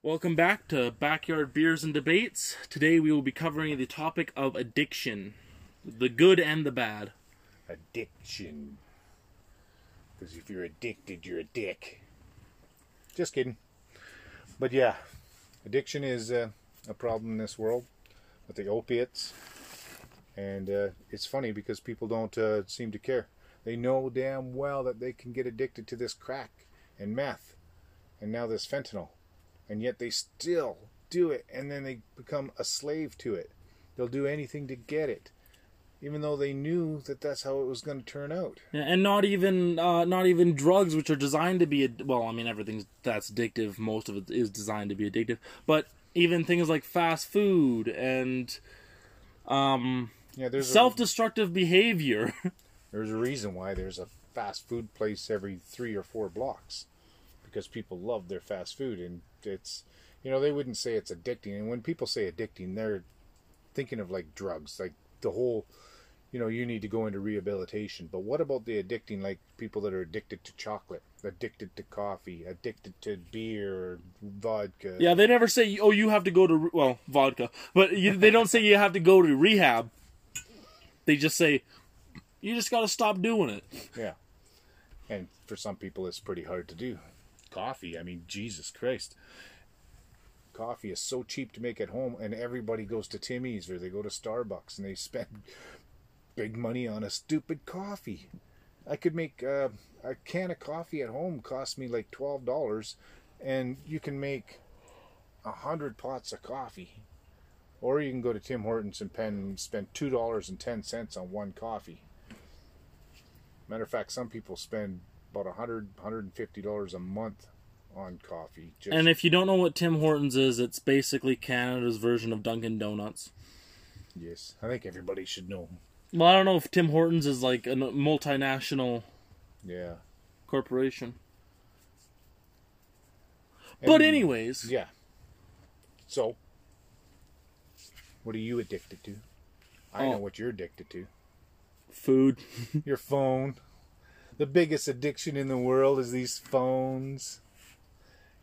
Welcome back to Backyard Beers and Debates. Today we will be covering the topic of addiction the good and the bad. Addiction. Because if you're addicted, you're a dick. Just kidding. But yeah, addiction is uh, a problem in this world with the opiates. And uh, it's funny because people don't uh, seem to care. They know damn well that they can get addicted to this crack and meth and now this fentanyl. And yet they still do it and then they become a slave to it. They'll do anything to get it even though they knew that that's how it was going to turn out. And not even uh, not even drugs which are designed to be ad- well i mean everything that's addictive. Most of it is designed to be addictive. But even things like fast food and um, yeah there's self-destructive behavior. there's a reason why there's a fast food place every three or four blocks because people love their fast food and it's you know they wouldn't say it's addicting and when people say addicting they're thinking of like drugs like the whole you know you need to go into rehabilitation but what about the addicting like people that are addicted to chocolate addicted to coffee addicted to beer vodka? Yeah they never say oh you have to go to well vodka but you, they don't say you have to go to rehab they just say you just got to stop doing it yeah and for some people it's pretty hard to do coffee. I mean, Jesus Christ. Coffee is so cheap to make at home, and everybody goes to Timmy's or they go to Starbucks and they spend big money on a stupid coffee. I could make uh, a can of coffee at home cost me like twelve dollars, and you can make a hundred pots of coffee. Or you can go to Tim Hortons and pen, spend two dollars and ten cents on one coffee. Matter of fact, some people spend about 100 150 dollars a month on coffee just... and if you don't know what tim hortons is it's basically canada's version of dunkin donuts. Yes i think everybody should know. Well i don't know if tim hortons is like a multinational yeah. corporation. And, but anyways. Yeah. So what are you addicted to i oh. know what you're addicted to food your phone the biggest addiction in the world is these phones.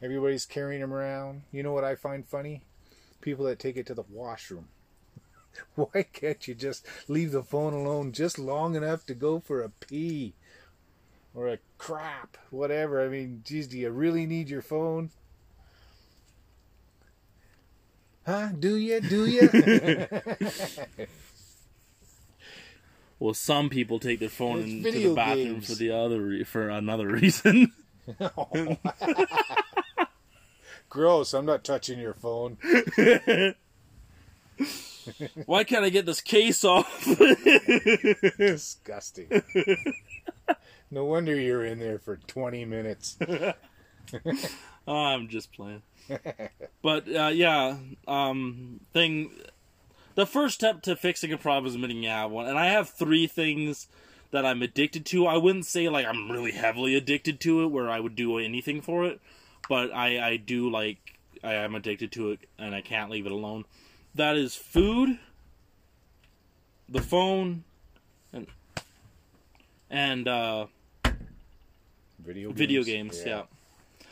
Everybody's carrying them around. You know what I find funny? People that take it to the washroom. Why can't you just leave the phone alone just long enough to go for a pee? Or a crap, whatever. I mean, geez, do you really need your phone? Huh? Do you? Do you? Well, some people take their phone into the bathroom games. for the other re- for another reason. Gross! I'm not touching your phone. Why can't I get this case off? Disgusting. no wonder you're in there for 20 minutes. I'm just playing. But uh, yeah, um, thing the first step to fixing a problem is admitting you have one. And I have three things that I'm addicted to. I wouldn't say like I'm really heavily addicted to it, where I would do anything for it, but I I do like I am addicted to it, and I can't leave it alone. That is food, the phone, and and uh, video games? video games. yeah. yeah.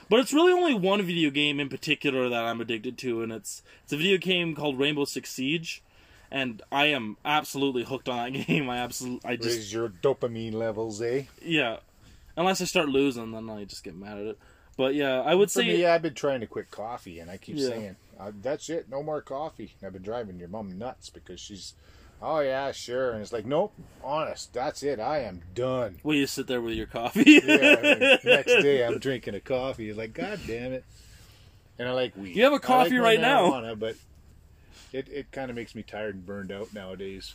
But it's really only one video game in particular that I'm addicted to, and it's it's a video game called Rainbow Six Siege and I am absolutely hooked on that game. I absolutely, I just raise your dopamine levels, eh? Yeah, unless I start losing, then I just get mad at it. But yeah, I would For say me, I've been trying to quit coffee, and I keep yeah. saying uh, that's it, no more coffee. I've been driving your mom nuts because she's, oh yeah, sure, and it's like, nope, honest, that's it. I am done. Well, you sit there with your coffee. yeah, I mean, next day I'm drinking a coffee. It's like, god damn it. And I like weed. You have a coffee like right now, but it it kind of makes me tired and burned out nowadays.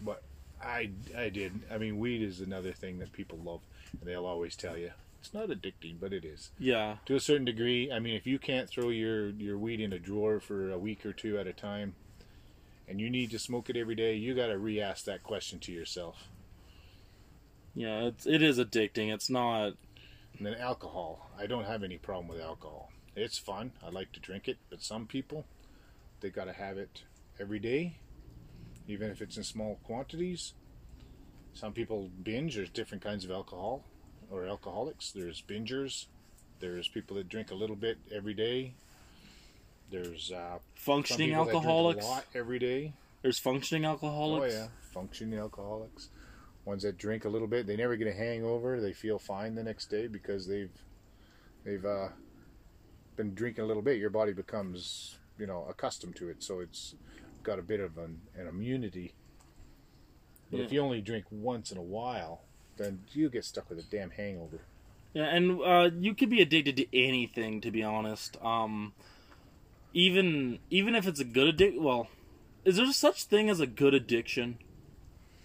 But I I did. I mean, weed is another thing that people love, and they'll always tell you it's not addicting, but it is. Yeah. To a certain degree. I mean, if you can't throw your your weed in a drawer for a week or two at a time, and you need to smoke it every day, you got to re-ask that question to yourself. Yeah, it's it is addicting. It's not. And then alcohol. I don't have any problem with alcohol. It's fun. I like to drink it, but some people they got to have it every day. even if it's in small quantities. Some people binge. There's different kinds of alcohol or alcoholics. There's bingers. There's people that drink a little bit every day. There's uh, Functioning alcoholics. a lot every day. There's functioning alcoholics. Oh yeah, functioning alcoholics. Ones that drink a little bit, they never get a hangover. They feel fine the next day because they've they've uh, been drinking a little bit. Your body becomes you know accustomed to it, so it's got a bit of an, an immunity. But if you only drink once in a while, then you get stuck with a damn hangover. Yeah, and uh, you could be addicted to anything, to be honest. Um, even even if it's a good addict, well, is there such thing as a good addiction?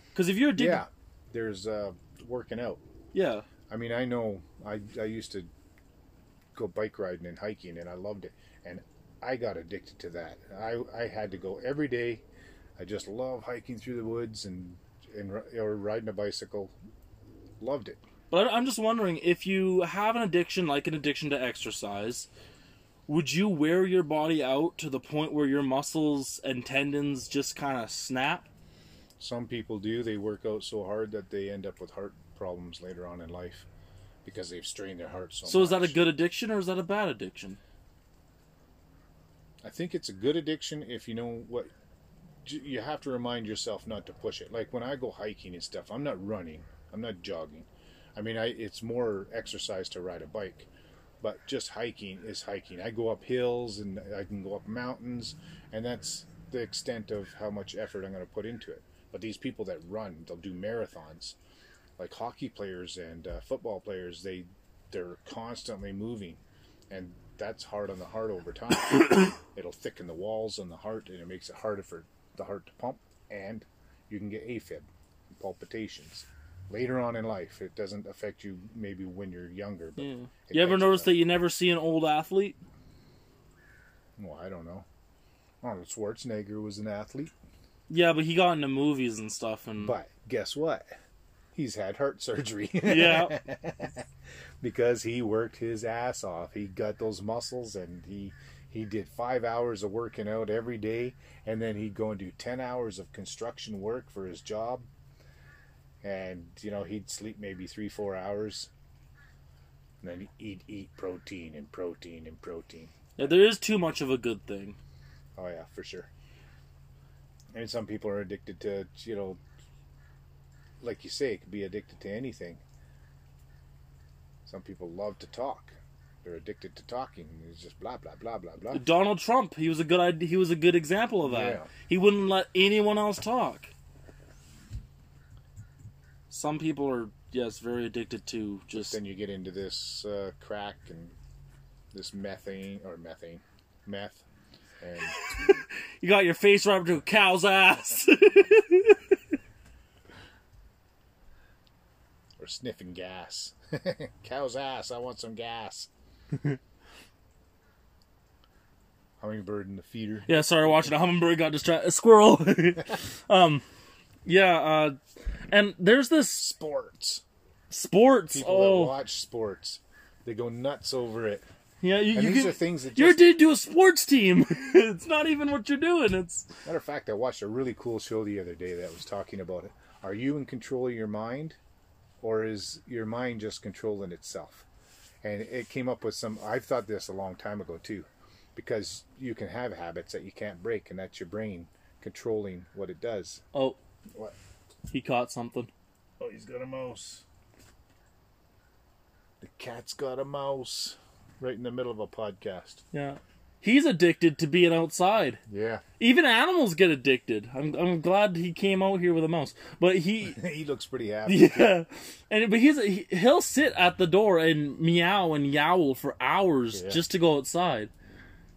Because if you're addicted, Yeah, there's uh, working out. yeah, I mean, I know I, I used to go bike riding and hiking, and I loved it. And I got addicted to that. I, I had to go every day. I just love hiking through the woods and, and or riding a bicycle. Loved it. But I'm just wondering if you have an addiction like an addiction to exercise, would you wear your body out to the point where your muscles and tendons just kind of snap? Some people do. They work out so hard that they end up with heart problems later on in life because they've strained their heart so, much. So is that a good addiction or is that a bad addiction? I think it's a good addiction if you know what you have to remind yourself not to push it. Like when I go hiking and stuff, I'm not running, I'm not jogging. I mean, I it's more exercise to ride a bike, but just hiking is hiking. I go up hills and I can go up mountains, and that's the extent of how much effort I'm going to put into it. But these people that run, they'll do marathons, like hockey players and uh, football players. They they're constantly moving, and that's hard on the heart over time. It'll thicken the walls on the heart, and it makes it harder for the heart to pump, and you can get AFib, palpitations. Later on in life, it doesn't affect you maybe when you're younger. But Yeah. You ever notice that you never see an old athlete? Well, I don't know. Arnold Schwarzenegger was an athlete, Yeah, but he got into movies and stuff, and but guess what? He's had heart surgery. yeah, because he worked his ass off. He got those muscles and he he did five hours of working out every day and then he'd go and do 10 hours of construction work for his job and you know he'd sleep maybe three four hours and then he'd eat protein and protein and protein yeah, there is too much of a good thing. oh yeah for sure and some people are addicted to you know like you say it could be addicted to anything some people love to talk they're addicted to talking it's just blah blah blah blah blah Donald Trump, he was a good he was a good example of that. Yeah. He wouldn't let anyone else talk. Some people are yes very addicted to just then you get into this uh, crack and this methane or methane meth and you got your face up to a cow's ass. or sniffing gas cow's ass i want some gas hummingbird in the feeder yeah, sorry, watching a hummingbird got distracted. A squirrel. um, yeah, uh, and there's this sports sports. people that oh, watch sports they go nuts over it yeah, you, and you these can, are things that You're just addicted to a sports team. it's not even what you're doing. It's matter of fact i watched a really cool show the other day that was talking about it are you in control of your mind or is your mind just controlling itself and it came up with some i've thought this a long time ago too because you can have habits that you can't break and that's your brain controlling what it does oh, What? He caught something. oh he's got a mouse the cat's got a mouse right in the middle of a podcast Yeah, he's addicted to being outside. yeah Even animals get addicted. I'm I'm glad he came out here with a mouse, but he. he looks pretty happy Yeah, and but he's he, he'll sit at the door and meow and yowl for hours Yeah. just to go outside.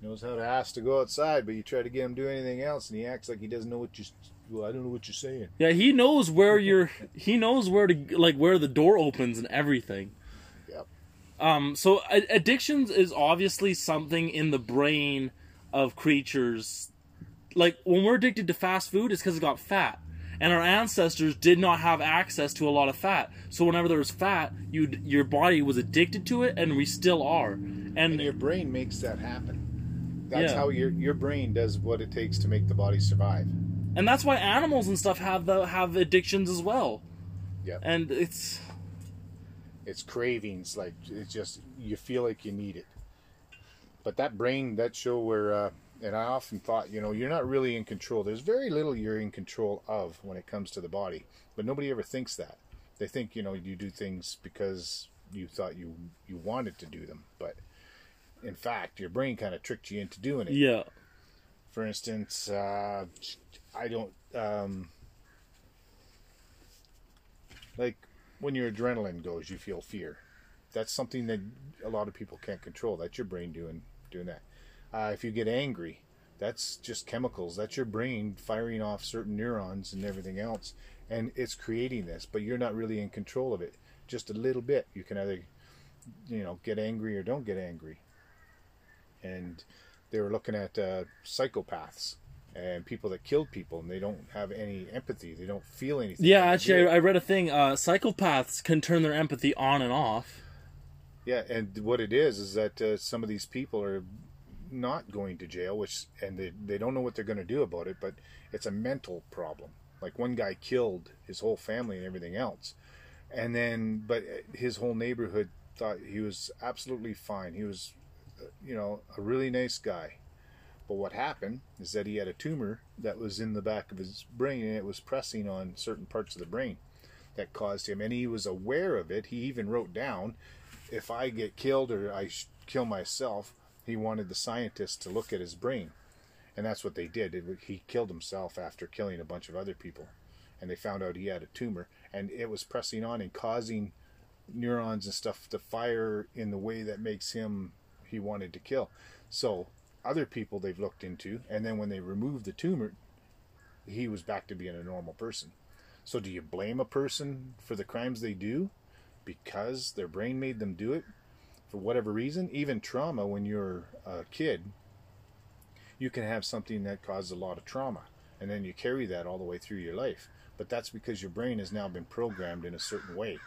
knows how to ask to go outside but you try to get him to do anything else and he acts like he doesn't know what you well i don't know what you're saying Yeah, he knows where you're. he knows where to like where the door opens and everything. Yep. Um. So addictions is obviously something in the brain of creatures. Like when we're addicted to fast food, it's because it got fat, and our ancestors did not have access to a lot of fat. So whenever there was fat, you your body was addicted to it, and we still are. And, and your brain makes that happen that's Yeah. how your your brain does what it takes to make the body survive and that's why animals and stuff have the have addictions as well. Yeah. And it's it's cravings like it's just you feel like you need it but that brain that show where uh, and i often thought you know you're not really in control there's very little you're in control of when it comes to the body but nobody ever thinks that they think you know you do things because you thought you you wanted to do them but in fact your brain kind of tricked you into doing it yeah. for instance uh, i don't um, like when your adrenaline goes, you feel fear. That's something that a lot of people can't control. That's your brain doing doing that. Uh, if you get angry, that's just chemicals. That's your brain firing off certain neurons and everything else, and it's creating this. But you're not really in control of it. Just a little bit. You can either, you know, get angry or don't get angry. And they were looking at uh, psychopaths and people that killed people, and they don't have any empathy. They don't feel anything. Yeah, actually, I. I read a thing. Uh, psychopaths can turn their empathy on and off. Yeah, and what it is is that uh, some of these people are not going to jail, which and they they don't know what they're going to do about it, but it's a mental problem. Like one guy killed his whole family and everything else, and then but his whole neighborhood thought he was absolutely fine. He was, uh, you know, a really nice guy. But what happened is that he had a tumor that was in the back of his brain, and it was pressing on certain parts of the brain that caused him, and he was aware of it. He even wrote down if I get killed or I kill myself, he wanted the scientists to look at his brain. And that's what they did. It, he killed himself after killing a bunch of other people. And they found out he had a tumor. And it was pressing on and causing neurons and stuff to fire in the way that makes him, he wanted to kill. So, other people they've looked into, and then when they removed the tumor, he was back to being a normal person. So, do you blame a person for the crimes they do? because their brain made them do it for whatever reason. Even trauma, when you're a kid, you can have something that causes a lot of trauma, and then you carry that all the way through your life. But that's because your brain has now been programmed in a certain way,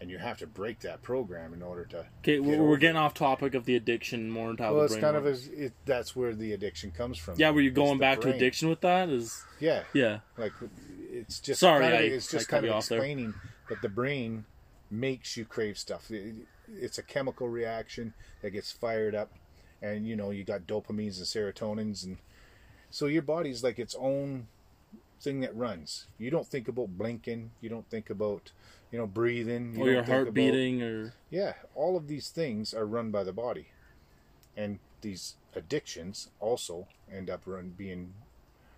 and you have to break that program in order to. Okay, get we're, getting off topic of the addiction more into how Well, the it's brain kind of as it, that's where the addiction comes from. yeah. Were you going back to addiction with that? Is Yeah, yeah. like it's just Sorry, kind of, I- it's just cut kind of there. explaining that the brain makes you crave stuff It- it's a chemical reaction that gets fired up and you know you got dopamines and serotonins and so your body's like its own thing that runs you don't think about blinking you don't think about you know breathing you Or your heart beating, or yeah, all of these things are run by the body, and these addictions also end up run being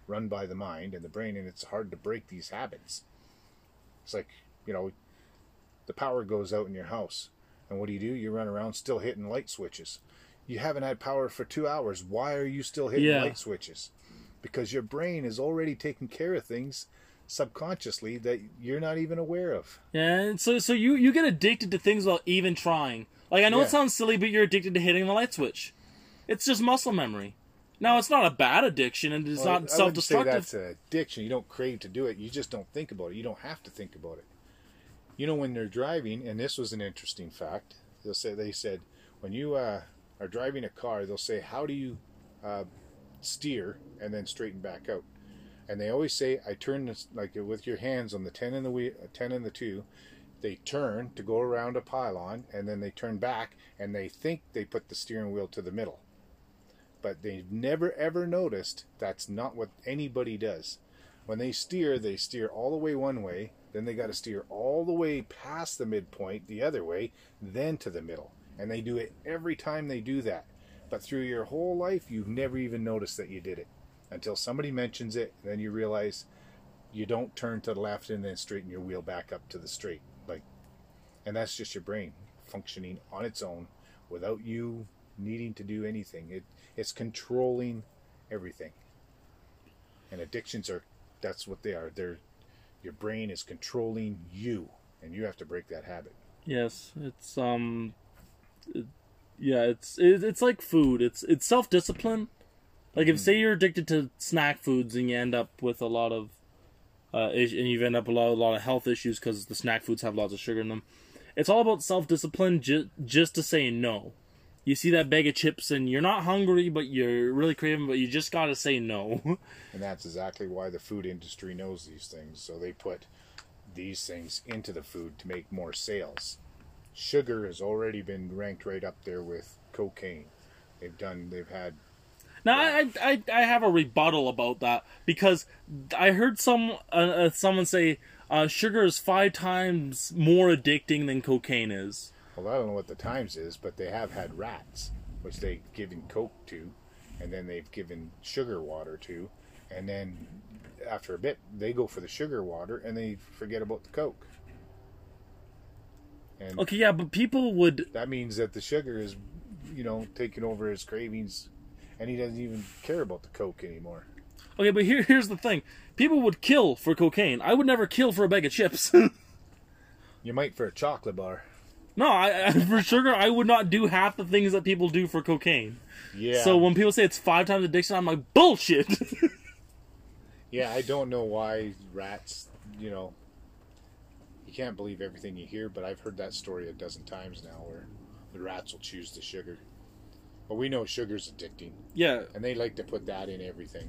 run by the mind and the brain, and it's hard to break these habits. It's like you know, the power goes out in your house, and what do you do? You run around still hitting light switches. You haven't had power for two hours. Why are you still hitting Yeah. light switches? Because your brain is already taking care of things subconsciously that you're not even aware of. yeah. and So so you you get addicted to things without even trying. Like I know Yeah. it sounds silly, but you're addicted to hitting the light switch. It's just muscle memory. Now it's not a bad addiction, and it's Well, not I self-destructive. that's an addiction. You don't crave to do it. You just don't think about it. You don't have to think about it. You know, when they're driving, and this was an interesting fact. They'll say they said when you uh, are driving a car, they'll say, "How do you uh, steer and then straighten back out?" And they always say, "I turn this like with your hands on the ten and the ten and the two. They turn to go around a pylon, and then they turn back, and they think they put the steering wheel to the middle." but they've never ever noticed that's not what anybody does. When they steer, they steer all the way one way, then they got to steer all the way past the midpoint the other way, then to the middle. And they do it every time they do that. But through your whole life, you've never even noticed that you did it until somebody mentions it, and then you realize you don't turn to the left and then straighten your wheel back up to the straight. Like, and that's just your brain functioning on its own without you needing to do anything. It it's controlling everything. And addictions are that's what they are. They're your brain is controlling you and you have to break that habit. Yes, it's um, it, yeah, it's it, it's like food. It's it's self discipline. Like if say you're addicted to snack foods and you end up with a lot of, uh, is- and you end up with a lot, a lot of health issues because the snack foods have lots of sugar in them. It's all about self discipline, ju- just to say no. you see that bag of chips and you're not hungry, but you're really craving, but you just gotta say no. And that's exactly why the food industry knows these things. So they put these things into the food to make more sales. Sugar has already been ranked right up there with cocaine. They've done, they've had, Now I, I I have a rebuttal about that because I heard some uh, uh, someone say uh, sugar is five times more addicting than cocaine is. well, I don't know what the times is, but they have had rats, which they've given coke to, and then they've given sugar water to, and then after a bit, they go for the sugar water and they forget about the coke. And Okay, yeah, but people would that means that the sugar is, you know, taking over his cravings, and he doesn't even care about the coke anymore. okay, but here here's the thing: people would kill for cocaine. I would never kill for a bag of chips. You might for a chocolate bar. no, I, I for sugar I would not do half the things that people do for cocaine. Yeah. So when people say it's five times addiction, I'm like bullshit. yeah, I don't know why rats. You know, you can't believe everything you hear, but I've heard that story a dozen times now, where the rats will choose the sugar. But we know sugar's addicting, yeah, and they like to put that in everything.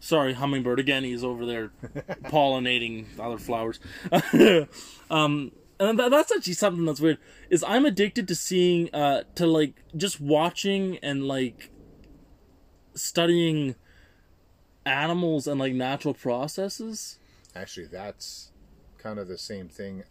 Sorry, hummingbird again. He's over there pollinating other flowers. um, and that, that's actually something that's weird. Is I'm addicted to seeing, uh, to like just watching and like studying animals and like natural processes. Actually, that's kind of the same thing.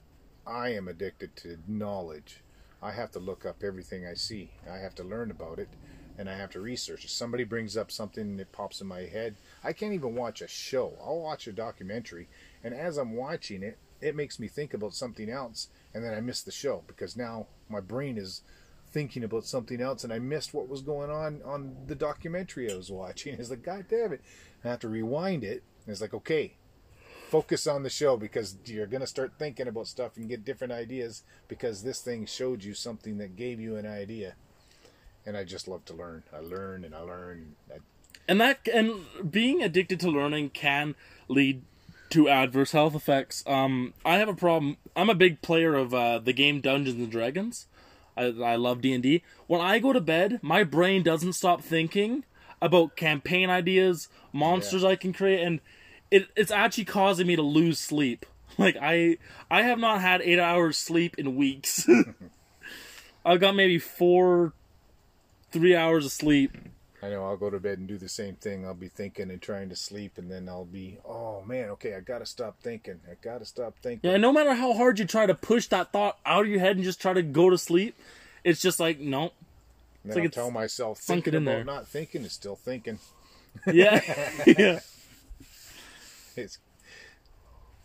I am addicted to knowledge. I have to look up everything I see. I have to learn about it, and I have to research. If somebody brings up something that pops in my head, I can't even watch a show. I'll watch a documentary, and as I'm watching it, it makes me think about something else, and then I miss the show because now my brain is thinking about something else, and I missed what was going on on the documentary I was watching. It's like, God damn it! I have to rewind it. It's like, okay, focus on the show because you're going to start thinking about stuff and get different ideas because this thing showed you something that gave you an idea. And I just love to learn. I learn and I learn. I, And that and being addicted to learning can lead to adverse health effects. Um, I have a problem. I'm a big player of uh, the game Dungeons and Dragons. I, I love D and D. When I go to bed, my brain doesn't stop thinking about campaign ideas, monsters I can create, and it, it's actually causing me to lose sleep. Like I I have not had eight hours sleep in weeks. I've got maybe four, three hours of sleep. I know I'll go to bed and do the same thing. I'll be thinking and trying to sleep, and then I'll be, oh man, okay, I got to stop thinking. I got to stop thinking. Yeah, no matter how hard you try to push that thought out of your head and just try to go to sleep, it's just like no. And then like it's tell myself, thinking about there. not thinking is still thinking. Yeah, yeah. It's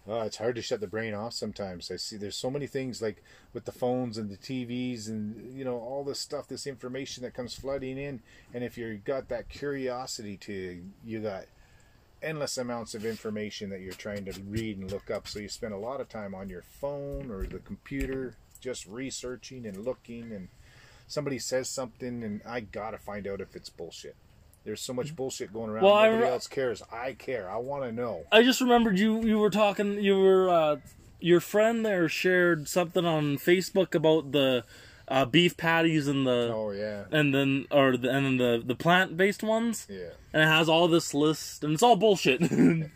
oh, it's hard to shut the brain off sometimes. I see there's so many things like with the phones and the TVs and you know all this stuff, this information that comes flooding in, and if you got that curiosity to, you got endless amounts of information that you're trying to read and look up. So you spend a lot of time on your phone or the computer just researching and looking and somebody says something and I gotta find out if it's bullshit. There's so much bullshit going around. Well, Nobody re- else cares. I care. I want to know. I just remembered you. You were talking. You were uh, your friend there shared something on Facebook about the uh, beef patties and the Oh yeah, and then or the, and then the the plant based ones, yeah, and it has all this list, and it's all bullshit.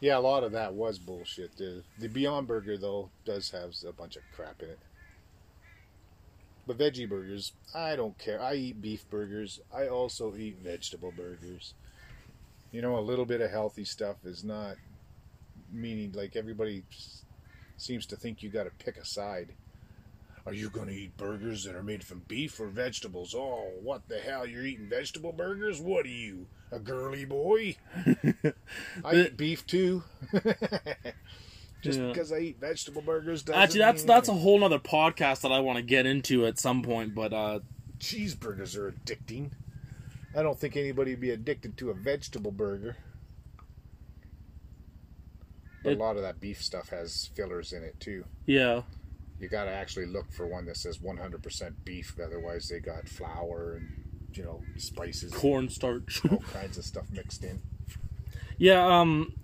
yeah. A lot of that was bullshit. The the Beyond Burger though does have a bunch of crap in it. But veggie burgers, I don't care. I eat beef burgers. I also eat vegetable burgers. You know, a little bit of healthy stuff is not meaning like everybody seems to think you got to pick a side. Are you going to eat burgers that are made from beef or vegetables? Oh, what the hell? You're eating vegetable burgers? What are you, a girly boy? I eat beef too. Just Yeah. because I eat vegetable burgers doesn't Actually, that's mean that's a whole nother podcast that I want to get into at some point. But uh, cheeseburgers are addicting. I don't think anybody would be addicted to a vegetable burger. But It- a lot of that beef stuff has fillers in it too. yeah, You got to actually look for one that says 100% beef. Otherwise, they got flour and you know spices, cornstarch. all kinds of stuff mixed in. Yeah, um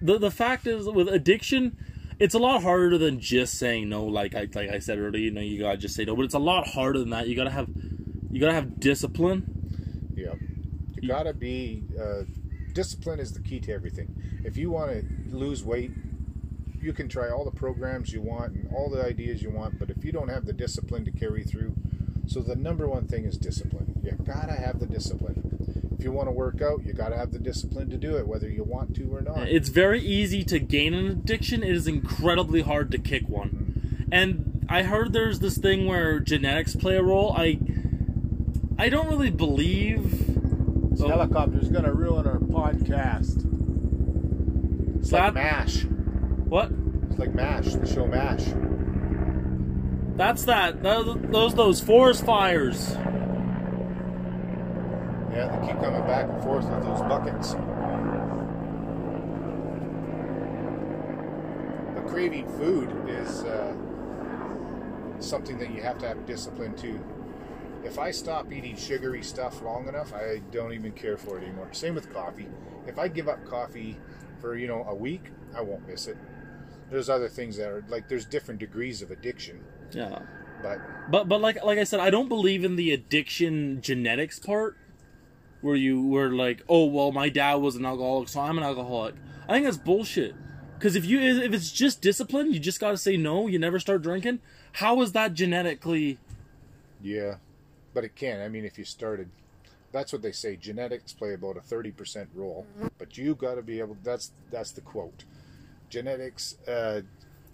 the the fact is with addiction, it's a lot harder than just saying no. Like I like I said earlier, you know, you gotta just say no. But it's a lot harder than that. You gotta have you gotta have discipline. Yeah, you gotta be. Uh, discipline is the key to everything. If you want to lose weight, you can try all the programs you want and all the ideas you want, but if you don't have the discipline to carry through, so the number one thing is discipline. You gotta have the discipline. If you want to work out, you gotta have the discipline to do it, whether you want to or not. It's very easy to gain an addiction. It is incredibly hard to kick one. Mm-hmm. And I heard there's this thing where genetics play a role. I I don't really believe This Oh. helicopter's gonna ruin our podcast. It's That- like MASH. what. It's like MASH, the show MASH. That's that. Those those, those forest fires. Yeah, they keep coming back and forth with those buckets. But craving food is uh, something that you have to have discipline to. If I stop eating sugary stuff long enough, I don't even care for it anymore. Same with coffee. If I give up coffee for you know a week, I won't miss it. There's other things that are like there's different degrees of addiction, Yeah. but But but like like I said, I don't believe in the addiction genetics part, where you were like, oh well, my dad was an alcoholic, so I'm an alcoholic. I think that's bullshit. Because if you if it's just discipline, you just got to say no. You never start drinking. How is that genetically? Yeah, but it can. I mean, if you started, that's what they say. Genetics play about a thirty percent role, but you got to be able. That's that's the quote. Genetics uh,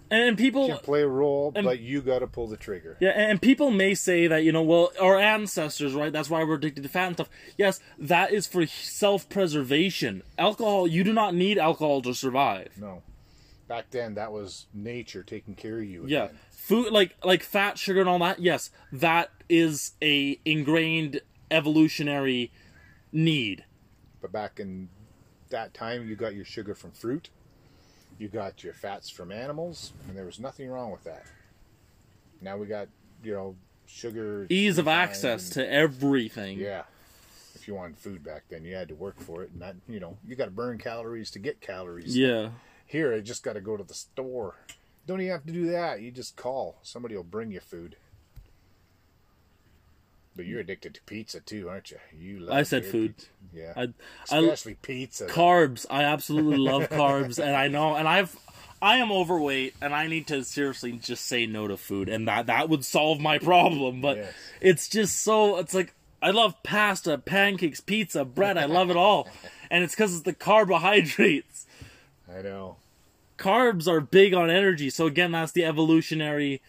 And people can play a role, and- but you got to pull the trigger. Yeah, and people may say that, you know, well, our ancestors, right? That's why we're addicted to fat and stuff. Yes, that is for self preservation. Alcohol, you do not need alcohol to survive. No, back then that was nature taking care of you. Yeah. Food like like fat, sugar and all that, yes, that is a ingrained evolutionary need. But back in that time, you got your sugar from fruit, you got your fats from animals, and there was nothing wrong with that. Now we got you know sugar, Ease of access and- to everything. Yeah. If you wanted food back then, you had to work for it, and that you know you got to burn calories to get calories. Yeah. Here, I just got to go to the store. Don't even have to do that. You just call. Somebody will bring you food. But you're addicted to pizza too, aren't you? You love I said food. pizza. Yeah. I I Especially pizza. carbs. I absolutely love carbs, and I know, and I've, I am overweight, and I need to seriously just say no to food, and that that would solve my problem. But Yes. it's just so. It's like I love pasta, pancakes, pizza, bread. I love it all, and it's because it's the carbohydrates. I know. Carbs are big on energy, so again, that's the evolutionary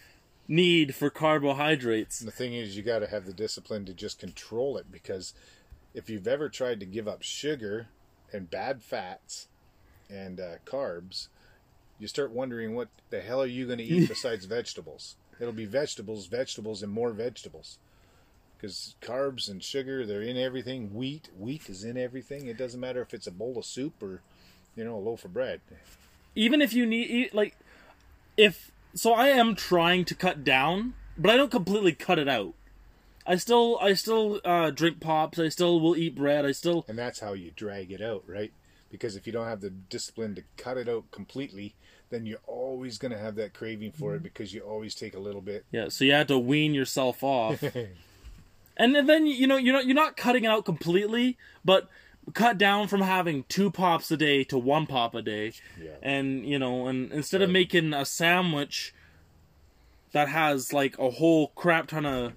need for carbohydrates. And the thing is, you got to have the discipline to just control it because if you've ever tried to give up sugar and bad fats and uh, carbs, you start wondering what the hell are you going to eat besides vegetables? It'll be vegetables, vegetables, and more vegetables. Because carbs and sugar, they're in everything. Wheat, wheat is in everything. It doesn't matter if it's a bowl of soup or, you know, a loaf of bread. even if you need like if so i am trying to cut down but i don't completely cut it out. I still i still uh drink pops. I still will eat bread. I still And that's how you drag it out, right? Because if you don't have the discipline to cut it out completely, then you're always going to have that craving for it because you always take a little bit. yeah so you have to wean yourself off. And then you know you're not you're not cutting it out completely but cut down from having two pops a day to one pop a day Yeah. and you know and instead of making a sandwich that has like a whole crap ton of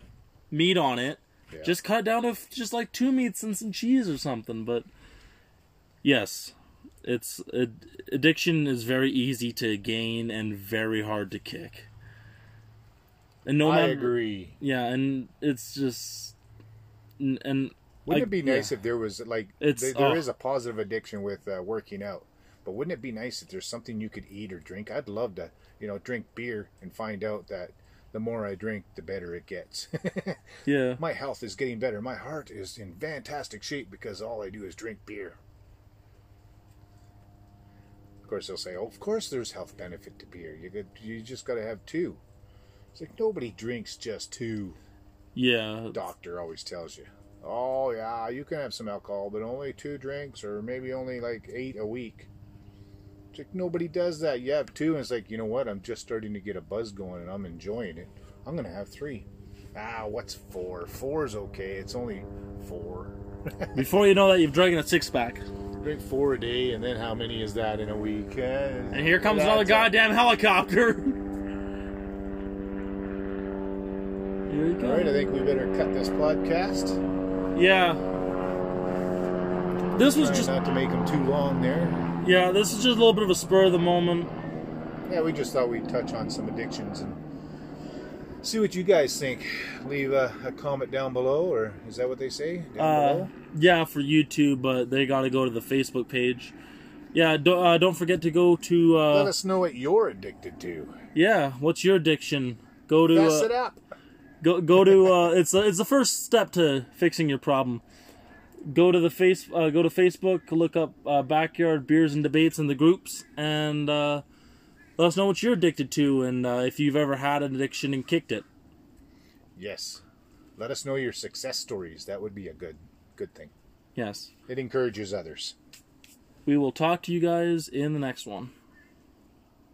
meat on it Yeah. just cut down to just like two meats and some cheese or something but yes it's ad- addiction is very easy to gain and very hard to kick and no I matter agree. yeah and it's just and Wouldn't it be yeah. nice if there was like It's- there- there is a positive addiction with uh, working out, but wouldn't it be nice if there's something you could eat or drink? I'd love to, you know, drink beer and find out that the more I drink, the better it gets. yeah My health is getting better. My heart is in fantastic shape because all I do is drink beer. Of course, they'll say, "Oh, of course, there's health benefit to beer. You got, you just got to have two. It's like nobody drinks just two. yeah Doctor always tells you, "Oh yeah, you can have some alcohol, but only two drinks, or maybe only like eight a week." It's like nobody does that. You have two, and it's like, you know what? I'm just starting to get a buzz going and I'm enjoying it. I'm gonna have three. Ah, what's four? Four's okay. It's only four. Before you know that, you've drank a six pack. Drink four a day, and then how many is that in a week? Uh, And here comes another goddamn helicopter. Here we All right, I think we better cut this podcast. Yeah. This was just not to make them too long there. yeah. This is just a little bit of a spur of the moment. Yeah, we just thought we'd touch on some addictions and see what you guys think. Leave a, a comment down below, or is that what they say? Down Uh, yeah, for YouTube, but they got to go to the Facebook page. Yeah, don't, uh, don't forget to go to. Let Uh, us know what you're addicted to. yeah, what's your addiction? Go to. Pass uh, it up. Go go to uh, it's it's the first step to fixing your problem. Go to the face uh, go to Facebook, look up uh, backyard beers and debates in the groups, and uh, let us know what you're addicted to, and uh, if you've ever had an addiction and kicked it. Yes. Let us know your success stories. That would be a good good thing. Yes, It encourages others. we will talk to you guys in the next one.